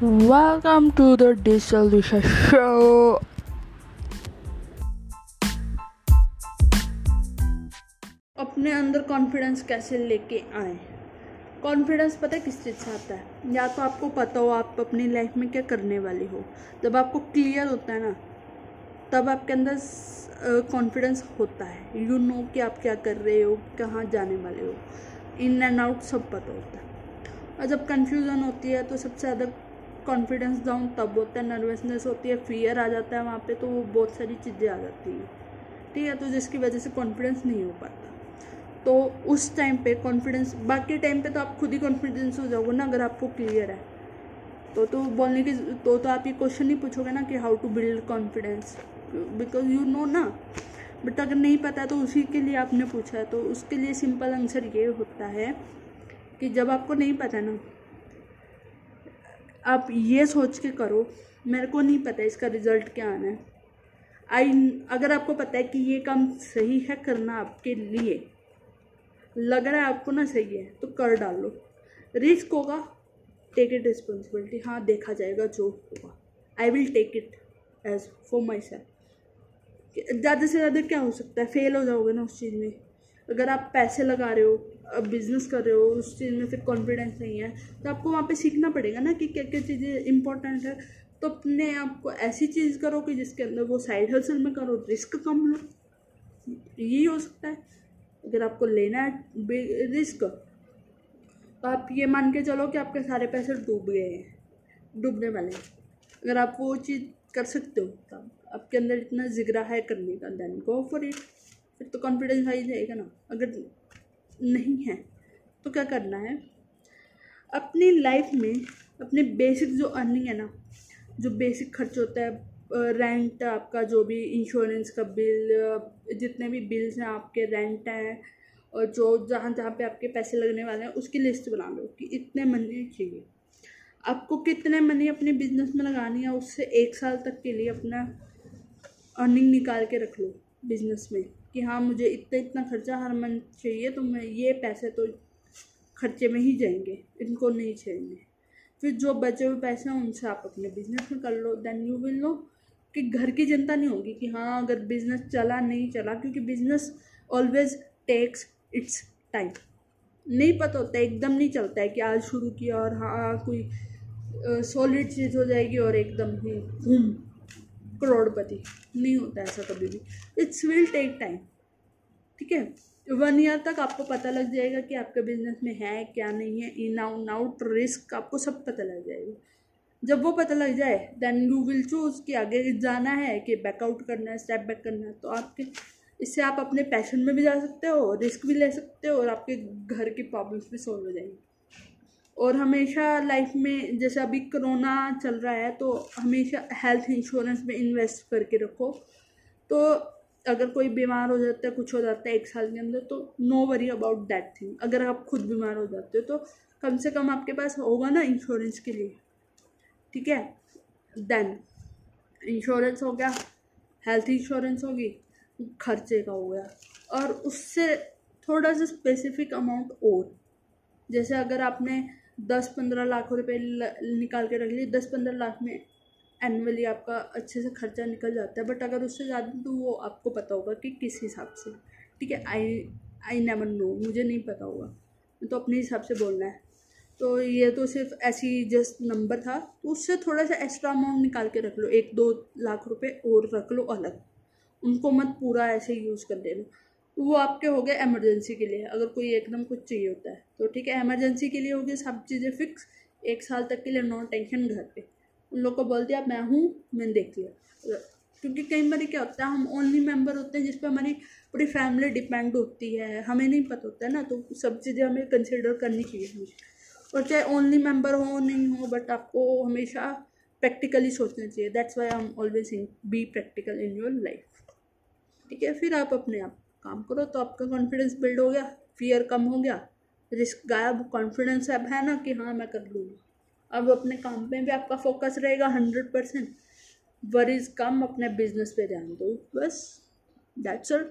Welcome to the Diesel Show. अपने अंदर confidence कैसे लेके आए? कॉन्फिडेंस पता है किस चीज़ से आता है? या तो आपको पता हो आप अपनी लाइफ में क्या करने वाले हो। जब आपको क्लियर होता है ना, तब आपके अंदर कॉन्फिडेंस होता है। यू नो कि आप क्या कर रहे हो, कहाँ जाने वाले हो। इन एंड आउट सब पता होता है। और जब कन्फ्यूज़न होती है तो सबसे ज़्यादा कॉन्फिडेंस डाउन तब होता है नर्वसनेस होती है फियर आ जाता है वहाँ पे तो वो बहुत सारी चीज़ें आ जाती हैं। ठीक है तो जिसकी वजह से कॉन्फिडेंस नहीं हो पाता। तो उस टाइम पे कॉन्फिडेंस बाकी टाइम पे तो आप खुद ही कॉन्फिडेंस हो जाओगे ना, अगर आपको क्लियर है। तो तो बोलने की तो तो आप ये क्वेश्चन ही पूछोगे ना कि how to build confidence because you know ना बट अगर नहीं पता तो उसी के लिए आपने पूछा है। तो उसके लिए सिंपल आंसर ये होता है कि जब आपको नहीं पता ना आप ये सोच के करो, मेरे को नहीं पता इसका रिज़ल्ट क्या आना है। आई अगर आपको पता है कि ये काम सही है करना आपके लिए, लग रहा है आपको ना सही है तो कर डालो। रिस्क होगा टेक इट रिस्पॉन्सिबिलिटी हाँ देखा जाएगा जो होगा। I will take it as for myself ज़्यादा से ज़्यादा क्या हो सकता है? फेल हो जाओगे ना उस चीज़ में। अगर आप पैसे लगा रहे हो बिज़नेस कर रहे हो, उस चीज़ में फिर कॉन्फिडेंस नहीं है तो आपको वहाँ पे सीखना पड़ेगा ना कि क्या क्या चीज़ें इंपॉर्टेंट है। तो अपने आप को ऐसी चीज़ करो कि जिसके अंदर वो साइड हसल में करो रिस्क कम लो। यही हो सकता है। अगर आपको लेना है रिस्क तो आप ये मान के चलो कि आपके सारे पैसे डूब गए हैं, डूबने वाले हैं। अगर आप वो चीज़ कर सकते हो, तब आपके अंदर इतना जिगरा है करने का देन गो फॉर इट फिर तो कॉन्फिडेंस आ ही जाएगा ना। अगर नहीं है तो क्या करना है? अपनी लाइफ में अपने बेसिक जो अर्निंग है ना, जो बेसिक खर्च होता है रेंट आपका जो भी इंश्योरेंस का बिल जितने भी बिल्स हैं आपके रेंट हैं, और जो जहाँ जहाँ पे आपके पैसे लगने वाले हैं, उसकी लिस्ट बना लो कि इतने मनी चाहिए। आपको कितने मनी अपने बिज़नेस में लगानी है, उससे एक साल तक के लिए अपना अर्निंग निकाल के रख लो बिज़नेस में। कि हाँ मुझे इतना इतना खर्चा हर मंथ चाहिए तो मैं ये पैसे तो खर्चे में ही जाएँगे, इनको नहीं चाहिए। फिर जो बचे हुए पैसे हैं, उनसे आप अपने बिज़नेस में कर लो देन यू विल नो कि घर की चिंता नहीं होगी कि हाँ अगर बिज़नेस चला, नहीं चला, क्योंकि business always takes its time नहीं पता होता, एकदम नहीं चलता है कि आज शुरू किया और हाँ कोई सॉलिड चीज़ हो जाएगी और एकदम ही घूम करोड़पति। नहीं होता ऐसा कभी भी। इट्स विल टेक टाइम ठीक है? वन ईयर तक आपको पता लग जाएगा कि आपके बिज़नेस में है क्या नहीं है। इन आउट आउट रिस्क आपको सब पता लग जाएगा। जब वो पता लग जाए देन यू विल चूज़ कि आगे जाना है कि बैकआउट करना है स्टेप बैक करना है तो आपके, इससे आप अपने पैशन में भी जा सकते हो रिस्क भी ले सकते हो और आपके घर की प्रॉब्लम्स भी सॉल्व हो जाएँगी। और हमेशा लाइफ में जैसे अभी कोरोना चल रहा है तो हमेशा हेल्थ इंश्योरेंस में इन्वेस्ट करके रखो। तो अगर कोई बीमार हो जाता है, कुछ हो जाता है एक साल के अंदर तो no worry about that thing अगर आप खुद बीमार हो जाते हो तो कम से कम आपके पास होगा ना इंश्योरेंस के लिए। ठीक है? देन इंश्योरेंस हो गया हेल्थ इंश्योरेंस होगी, खर्चे का हो गया। और उससे थोड़ा सा स्पेसिफिक अमाउंट और। जैसे अगर आपने दस पंद्रह लाख रुपए निकाल के रख लिए। दस पंद्रह लाख में एनुअली आपका अच्छे से खर्चा निकल जाता है। बट अगर उससे ज़्यादा तो वो आपको पता होगा कि किस हिसाब से। ठीक है? आई आई नेवर नो मुझे नहीं पता होगा। तो अपने हिसाब से बोलना है। तो ये तो सिर्फ़ ऐसी जस्ट नंबर था। तो उससे थोड़ा सा एक्स्ट्रा अमाउंट निकाल के रख लो। एक दो लाख रुपए और रख लो अलग। उनको मत पूरा ऐसे यूज़ कर देना वो आपके हो गए एमरजेंसी के लिए, अगर कोई एकदम कुछ चाहिए होता है। तो ठीक है एमरजेंसी के लिए हो गई सब चीज़ें फिक्स एक साल तक के लिए नो टेंशन घर पे। उन लोग को बोल दिया मैं हूँ, मैंने देख लिया। क्योंकि कई बार क्या होता है, हम ओनली मेंबर होते हैं जिस पर हमारी पूरी फैमिली डिपेंड होती है, हमें नहीं पता होता है ना तो सब चीज़ें हमें कंसिडर करनी चाहिए हमेशा। और चाहे ओनली मेंबर हो, नहीं हो बट आपको हमेशा प्रैक्टिकली सोचना चाहिए। That's why I am always be practical in your life ठीक है, फिर आप अपने आप काम करो तो आपका कॉन्फिडेंस बिल्ड हो गया फियर कम हो गया। रिस्क गायब कॉन्फिडेंस अब है ना कि हाँ मैं कर लूँगा। अब अपने काम पे भी आपका फोकस रहेगा हंड्रेड परसेंट वरीज कम, अपने बिज़नेस पे ध्यान दो। बस दैट्स ऑल